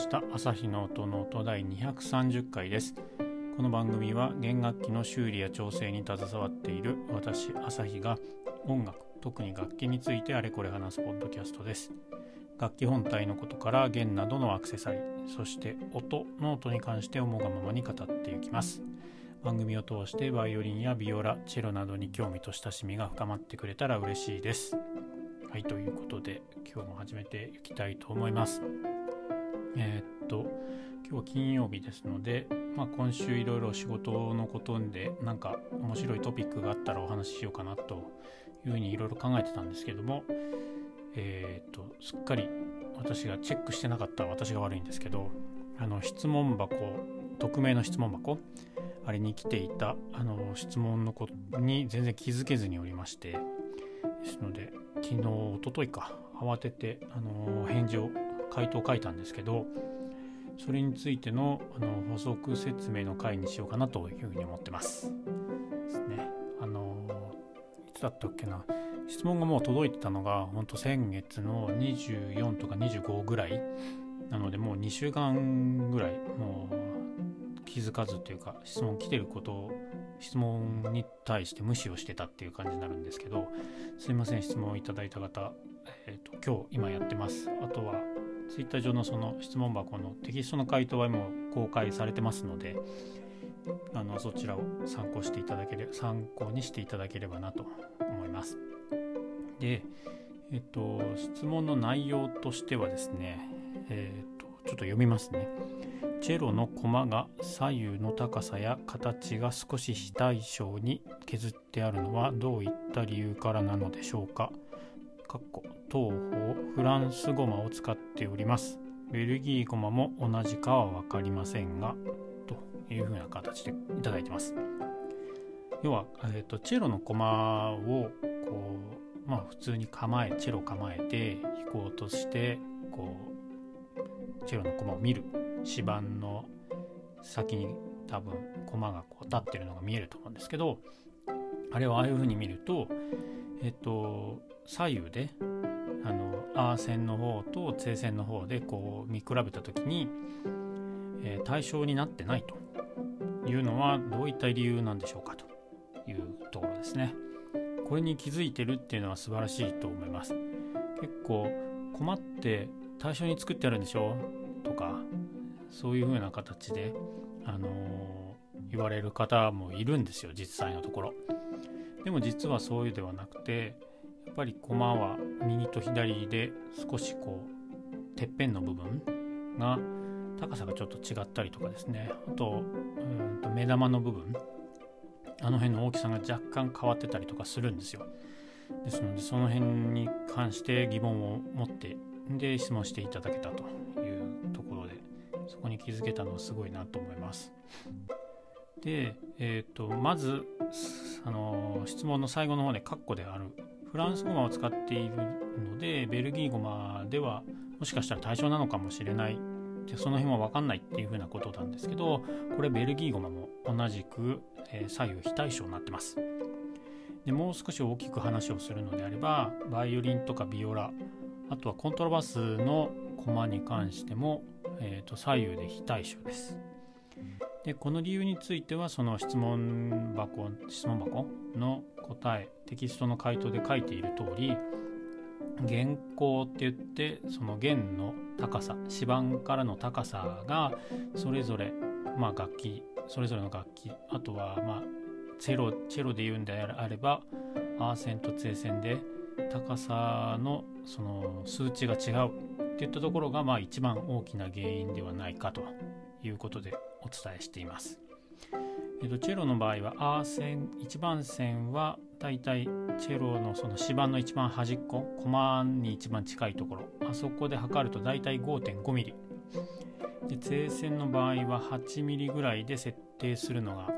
した朝日の音ノート第230回です。この番組は弦楽器の修理や調整に携わっている私朝日が音楽特に楽器についてあれこれ話すポッドキャストです。楽器本体のことから弦などのアクセサリーそして音ノートに関して思うがままに語っていきます。番組を通してバイオリンやビオラチェロなどに興味と親しみが深まってくれたら嬉しいです。はいということで今日も始めていきたいと思います。えー、っと今日は金曜日ですので、まあ、今週いろいろ仕事のことでなんか面白いトピックがあったらお話ししようかなというふうにいろいろ考えてたんですけどもえー、っとすっかり私がチェックしてなかった私が悪いんですけどあの質問箱匿名の質問箱あれに来ていたあの質問のことに全然気づけずにおりましてですので昨日おとといか慌ててあの返事を回答を書いたんですけどそれについてのあの補足説明の回にしようかなというふうに思ってます。ですね。あのいつだったっけな。質問がもう届いてたのが本当先月の24とか25ぐらいなのでもう2週間ぐらいもう気づかずというか質問来てることを質問に対して無視をしてたっていう感じになるんですけどすいません質問をいただいた方、えーと、今日今やってます。あとは Twitter 上のその質問箱のテキストの回答はもう公開されてますのであのそちらを参考していただけれ参考にしていただければなと思います。でえっと質問の内容としてはですねえっとちょっと読みますね。チェロの駒が左右の高さや形が少し非対称に削ってあるのはどういった理由からなのでしょうか？かっこ。東方フランスゴマを使っております。ベルギーゴマも同じかは分かりませんが、というふうな形でいただいてます。要は、えーと、チェロの駒をこう、まあ、普通に構えチェロ構えて弾こうとしてこうチェロの駒を見る指板の先に多分駒がこう立ってるのが見えると思うんですけどあれをああいう風に見るとえっと左右であのアー線の方と正線の方でこう見比べた時に、えー、対象になってないというのはどういった理由なんでしょうかというところですね。これに気づいてるっていうのは素晴らしいと思います。結構困って対象に作ってあるんでしょとかそういう風な形で、あのー、言われる方もいるんですよ実際のところ。でも実はそういうではなくてやっぱり駒は右と左で少しこうてっぺんの部分が高さがちょっと違ったりとかですねあとうんと目玉の部分あの辺の大きさが若干変わってたりとかするんですよ。ですのでその辺に関して疑問を持ってで質問していただけたというところでそこに気づけたのはすごいなと思います。で、えーと、まずあの質問の最後の方でカッコであるフランス語を使っているのでベルギー語マではもしかしたら対象なのかもしれないでその辺は分かんないっていうふうなことなんですけどこれベルギー語も同じく、え、左右非対称になってますでもう少し大きく話をするのであればバイオリンとかビオラあとはコントラバスのコマに関してもえーと、左右で非対称です。でこの理由についてはその質問箱質問箱の答えテキストの回答で書いている通り弦高って言ってその弦の高さ指板からの高さがそれぞれ、まあ、楽器それぞれの楽器あとは、まあ、チェロチェロで言うんであればアーセンとツェ線で高さのその数値が違うっていったところがまあ一番大きな原因ではないかということで。お伝えしています。えっと、チェロの場合はアー線1番線はだいたいチェロのその指板の一番端っこコマに一番近いところ。あそこで測るとだいたい 5.5mm で正線の場合は 8mm ぐらいで設定するのが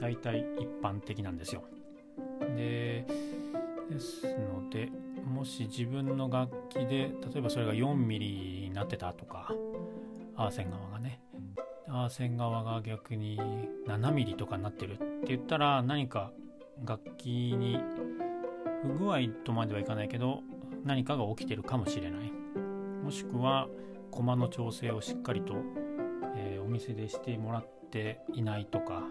だいたい一般的なんですよ。でですのでもし自分の楽器で例えばそれが4ミリになってたとかアーセン側がね。アーセン側が逆に7ミリとかになってるって言ったら何か楽器に不具合とまではいかないけど何かが起きてるかもしれないもしくは駒の調整をしっかりと、えー、お店でしてもらっていないとか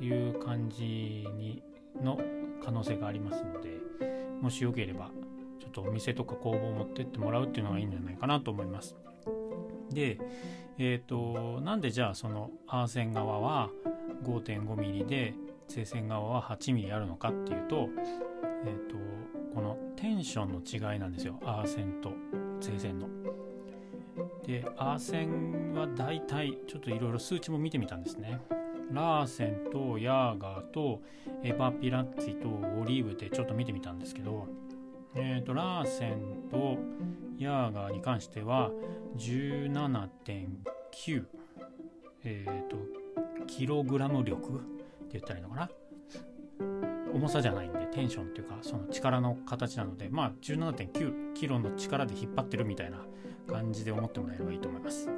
いう感じにの可能性がありますのでもしよければちょっとお店とか工房を持ってってもらうっていうのがいいんじゃないかなと思います。で、えっ、ー、となんでじゃあそのアーセン側は 5.5mm で聖線側は 8mm あるのかっていうと,、えーと、このテンションの違いなんですよアーセンと聖線の。でアーセンはだいたいちょっといろいろ数値も見てみたんですね。ラーセンとヤーガーとエバピラッツィとオリーブってちょっと見てみたんですけど、えーと、ラーセンとヤーガーに関しては17.9、えーと、キログラム力って言ったらいいのかな？重さじゃないんでテンションっていうかその力の形なのでまあ17.9キロの力で引っ張ってるみたいな感じで思ってもらえればいいと思います。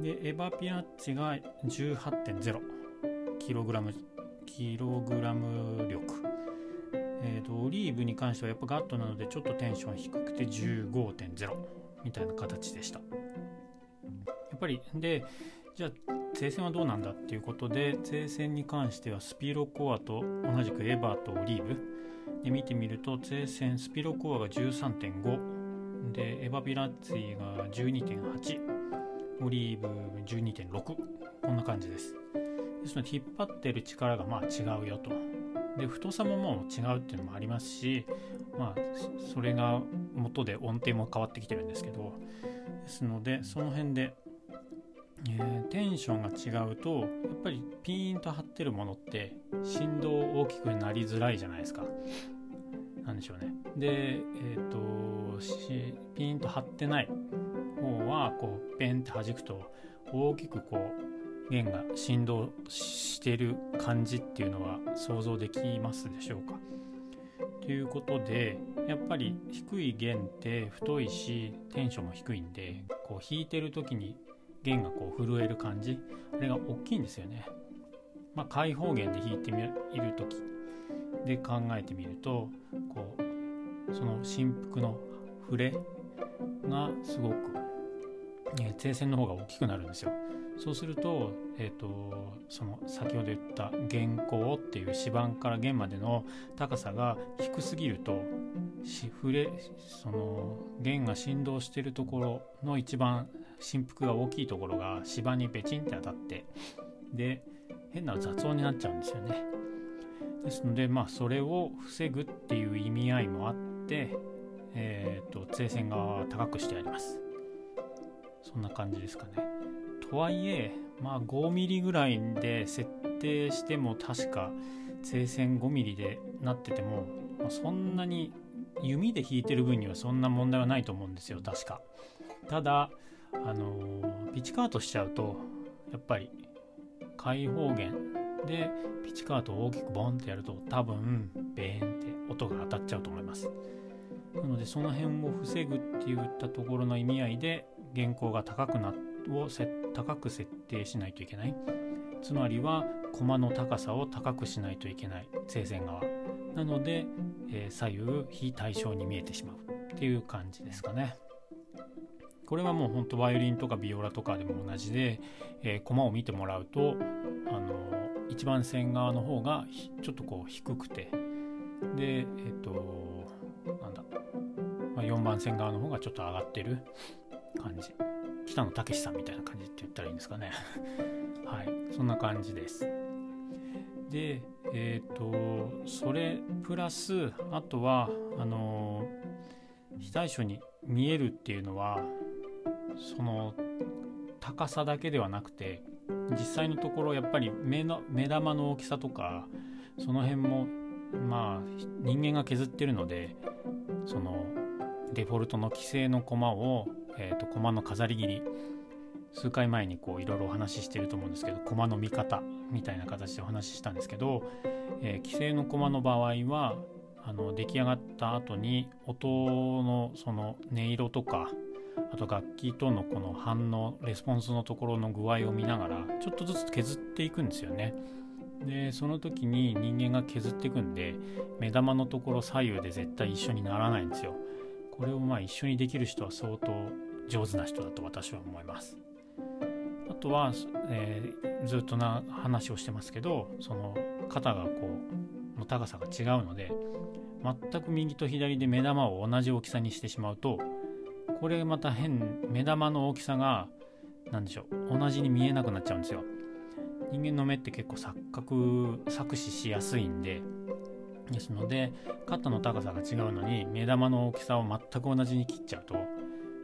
でエバピアッチが18.0キログラムキログラム力。えーと、オリーブに関してはやっぱガットなのでちょっとテンション低くて15.0みたいな形でした。やっぱりでじゃあ聖戦はどうなんだっていうことで聖戦に関してはスピロコアと同じくエバーとオリーブで見てみると聖戦スピロコアが13.5でエバビラッツィが12.8オリーブ12.6こんな感じです。ですので引っ張ってる力がまあ違うよと。で太さももう違うっていうのもありますしまあそれが元で音程も変わってきてるんですけどですのでその辺で、えー、テンションが違うとやっぱりピーンと張ってるものって振動大きくなりづらいじゃないですか。なんでしょうね。で、えっ、ー、とピーンと張ってない方はこうペンって弾くと大きくこう弦が振動してる感じっていうのは想像できますでしょうか？ということでやっぱり低い弦って太いしテンションも低いんでこう弾いてる時に弦がこう震える感じあれが大きいんですよね。まあ、開放弦で弾いてみる時で考えてみるとこうその振幅の触れがすごく、えー、低線の方が大きくなるんですよ。そうすると,、えーと、その先ほど言った弦高っていう指板から弦までの高さが低すぎると触れその弦が振動してるところの一番振幅が大きいところが指板にベチンって当たってで変な雑音になっちゃうんですよね。ですのでまあそれを防ぐっていう意味合いもあって、えーと、と線側は高くしてあります。そんな感じですかね。とはいえ、まあ、5ミリぐらいで設定しても確か聖線5ミリでなってても、まあ、そんなに弓で弾いてる分にはそんな問題はないと思うんですよ確か。ただあのピチカートしちゃうとやっぱり開放弦でピチカートを大きくボンってやると多分ベーンって音が当たっちゃうと思います。なのでその辺を防ぐって言ったところの意味合いで原稿が高くなを設高く設定しないといけない。つまりは駒の高さを高くしないといけない。聖線側。なので、えー、左右非対称に見えてしまう。っていう感じですかね。これはもうほんとバイオリンとかビオラとかでも同じで、えー、駒を見てもらうとあの一番線側の方がちょっとこう低くて。でえっ、ー、となんだ、まあ、4番線側の方がちょっと上がってる感じ。北野武さんみたいな感じって言ったらいいんですかね。はい。そんな感じです。でえっ、ー、とそれプラスあとはあの非対称に見えるっていうのはその高さだけではなくて実際のところやっぱり目の目玉の大きさとかその辺もまあ人間が削ってるのでそのデフォルトの規制のコマをえーと、駒の飾り切り数回前にこういろいろお話ししてると思うんですけど駒の見方みたいな形でお話ししたんですけど、えー、規制の駒の場合はあの出来上がった後に音のその音色とかあと楽器とのこの反応レスポンスのところの具合を見ながらちょっとずつ削っていくんですよね。でその時に人間が削っていくんで目玉のところ左右で絶対一緒にならないんですよ。これをまあ一緒にできる人は相当上手な人だと私は思います。あとは、えー、ずっとな話をしてますけどその肩がこうの高さが違うので全く右と左で目玉を同じ大きさにしてしまうとこれまた変目玉の大きさが何でしょう同じに見えなくなっちゃうんですよ。人間の目って結構錯覚錯視しやすいんでですので肩の高さが違うのに目玉の大きさを全く同じに切っちゃうと,、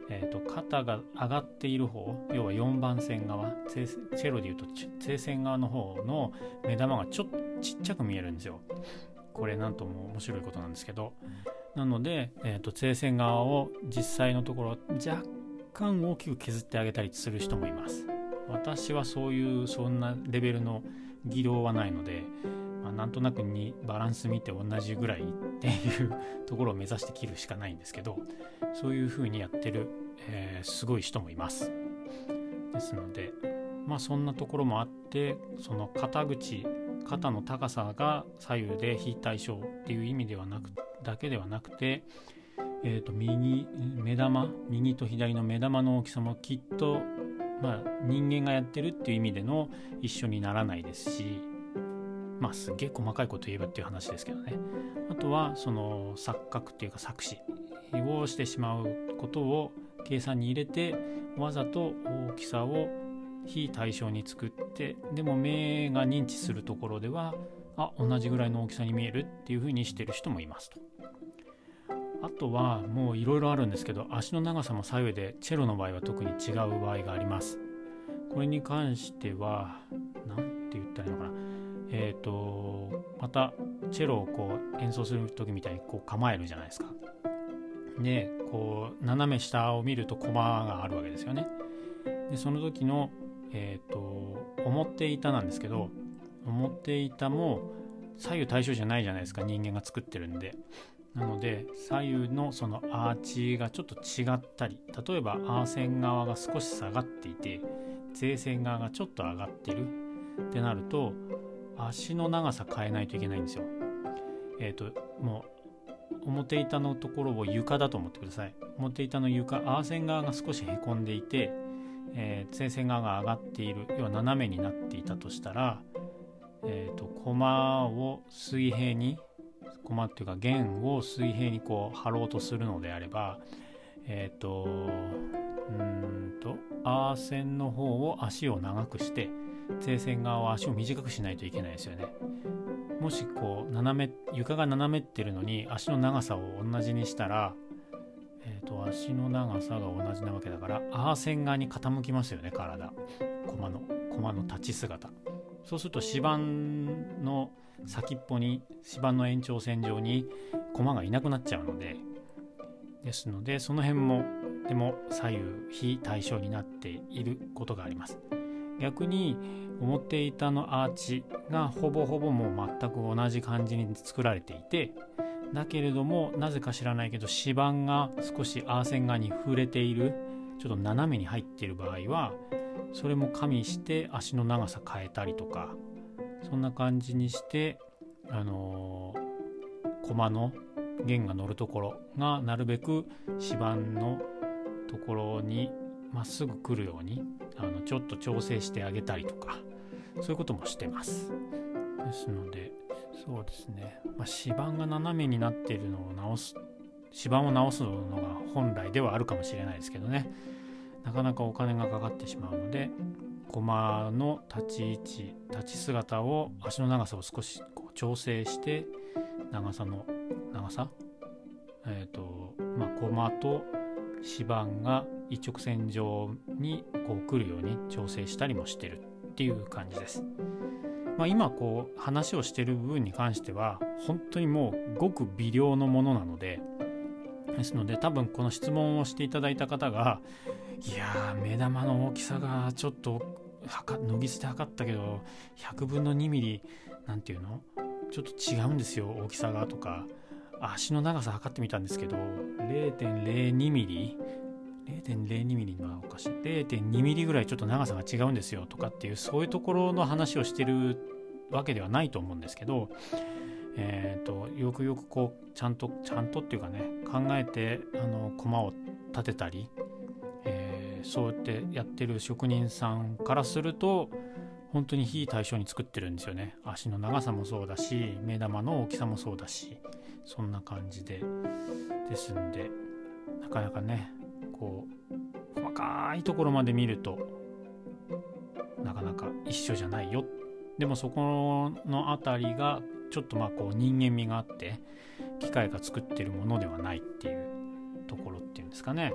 えーと、肩が上がっている方要は4番線側チェロでいうと正線側の方の目玉がちょっとちっちゃく見えるんですよ。これなんとも面白いことなんですけどなので、えーと、と線側を実際のところ若干大きく削ってあげたりする人もいます。私はそういうそんなレベルの技量はないので、なんとなくにバランス見て同じぐらいっていうところを目指して切るしかないんですけどそういう風にやってる、えー、すごい人もいます。ですのでまあそんなところもあってその肩口肩の高さが左右で非対称っていう意味ではなくだけではなくてえー、と右目玉右と左の目玉の大きさもきっと、まあ、人間がやってるっていう意味での一緒にならないですしまあすげえ細かいこと言えばっていう話ですけどねあとはその錯覚っていうか錯視をしてしまうことを計算に入れてわざと大きさを非対称に作ってでも目が認知するところではあ同じぐらいの大きさに見えるっていう風にしてる人もいますと。あとはもういろいろあるんですけど足の長さも左右でチェロの場合は特に違う場合があります。これに関しては何て言ったらいいのかなえ、ー、とまたチェロをこう演奏する時みたいにこう構えるじゃないですか。でこう斜め下を見るとコマがあるわけですよね。でその時の、えーと、表板なんですけど表板も左右対称じゃないじゃないですか人間が作ってるんで。なので左右のそのアーチがちょっと違ったり例えばアー線側が少し下がっていて税線側がちょっと上がってるってなると足の長さ変えないといけないんですよ。えっ、ー、と、もう表板のところを床だと思ってください。表板の床、アーセン側が少しへこんでいて、えー、前線側が上がっている、要は斜めになっていたとしたら、えっ、ー、と、コマを水平に、コマっていうか弦を水平にこう貼ろうとするのであれば、えっ、ー、と、うんと、アーセンの方を足を長くして、前線側は足を短くしないといけないですよね。もしこう斜め床が斜めってるのに足の長さを同じにしたら、えーと、足の長さが同じなわけだからアーセン側に傾きますよね体。駒の駒の立ち姿。そうすると指板の先っぽに指板の延長線上に駒がいなくなっちゃうのでですのでその辺もでも左右非対称になっていることがあります。逆に表板のアーチがほぼほぼもう全く同じ感じに作られていてだけれどもなぜか知らないけど指板が少しアーセン側に触れているちょっと斜めに入っている場合はそれも加味して足の長さ変えたりとかそんな感じにしてあのー、駒の弦が乗るところがなるべく指板のところにまっすぐ来るようにあのちょっと調整してあげたりとかそういうこともしてます。ですのでそうですね、まあ、指板が斜めになっているのを直す指板を直すのが本来ではあるかもしれないですけどね。なかなかお金がかかってしまうので駒の立ち位置立ち姿を足の長さを少しこう調整して長さの長さ？えっ、ー、とまあ駒と指板が一直線上にこう来るように調整したりもしてるっていう感じです。まあ、今こう話をしてる部分に関しては本当にもうごく微量のものなので ですので多分この質問をしていただいた方がいや目玉の大きさがちょっと脱ぎ捨て測ったけど100分の2ミリなんていうの？ちょっと違うんですよ大きさがとか足の長さ測ってみたんですけど0.02ミリ0.02ミリのおかしい。0.2ミリぐらいちょっと長さが違うんですよとかっていうそういうところの話をしてるわけではないと思うんですけど、えーと、よくよくこうちゃんとちゃんとっていうかね考えてあの駒を立てたり、えそうやってやってる職人さんからすると本当に非対称に作ってるんですよね。足の長さもそうだし目玉の大きさもそうだしそんな感じでですんでなかなかねこう細かいところまで見るとなかなか一緒じゃないよ。でもそこの辺りがちょっとまあこう人間味があって機械が作ってるものではないっていうところっていうんですかね。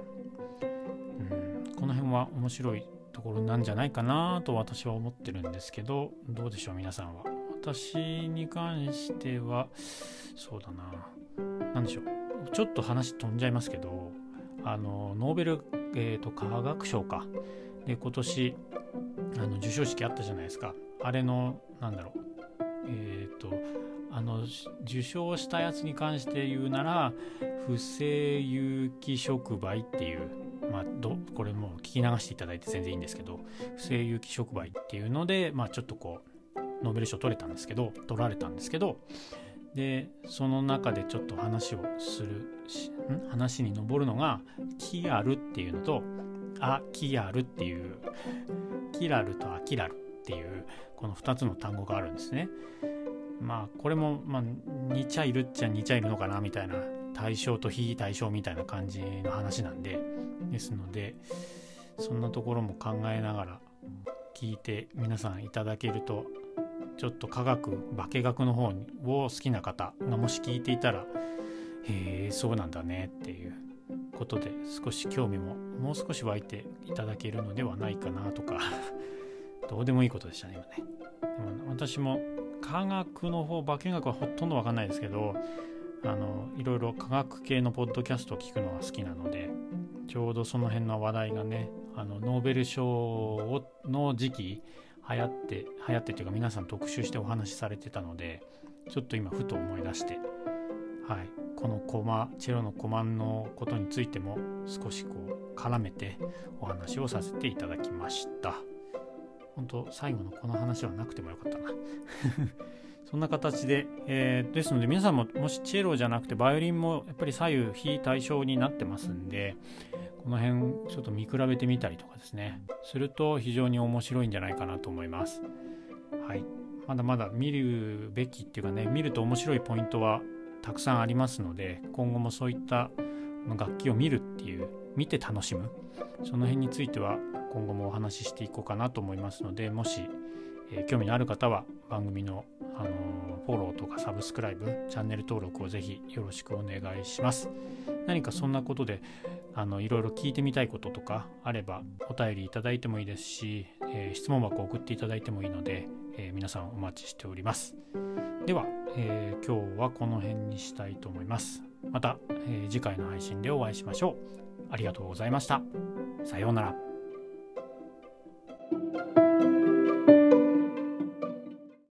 うん。この辺は面白いところなんじゃないかなと私は思ってるんですけどどうでしょう皆さんは。私に関してはそうだな。何でしょう。ちょっと話飛んじゃいますけどあのノーベル、えーと、科学賞か。で今年あの授賞式あったじゃないですか。あれのなんだろう。えっ、ー、とあの受賞したやつに関して言うなら不正有機触媒っていうまあ、どこれも聞き流していただいて全然いいんですけど不正有機触媒っていうので、まあ、ちょっとこうノーベル賞取れたんですけど取られたんですけどでその中でちょっと話をするん？話に上るのがキアルっていうのとアキアルっていうキラルとアキラルっていうこの2つの単語があるんですね。まあこれも、まあ、似ちゃいるっちゃ似ちゃいるのかなみたいな対象と非対象みたいな感じの話なんでですのでそんなところも考えながら聞いて皆さんいただけるとちょっと科学化学の方を好きな方がもし聞いていたらへえそうなんだねっていうことで少し興味ももう少し湧いていただけるのではないかなとか どうでもいいことでしたね今ね。でも私も科学の方化学はほとんどわかんないですけどあのいろいろ科学系のポッドキャストを聞くのが好きなのでちょうどその辺の話題がねあのノーベル賞の時期流行って流行ってっていうか皆さん特集してお話しされてたのでちょっと今ふと思い出して、はい、このコマチェロのコマンのことについても少しこう絡めてお話をさせていただきました。本当最後のこの話はなくてもよかったな。そんな形で、えー、ですので皆さんももしチェロじゃなくてバイオリンもやっぱり左右非対称になってますんでこの辺ちょっと見比べてみたりとかですね。すると非常に面白いんじゃないかなと思います。はい。まだまだ見るべきっていうかね見ると面白いポイントはたくさんありますので今後もそういった楽器を見るっていう見て楽しむその辺については今後もお話ししていこうかなと思いますのでもし、えー、興味のある方は番組の、あのー、フォローとかサブスクライブチャンネル登録をぜひよろしくお願いします。何かそんなことであのいろいろ聞いてみたいこととかあればお便りいただいてもいいですし、えー、質問箱送っていただいてもいいので、えー、皆さんお待ちしております。では、えー、今日はこの辺にしたいと思います。また、え次回の配信でお会いしましょう。ありがとうございました。さようなら。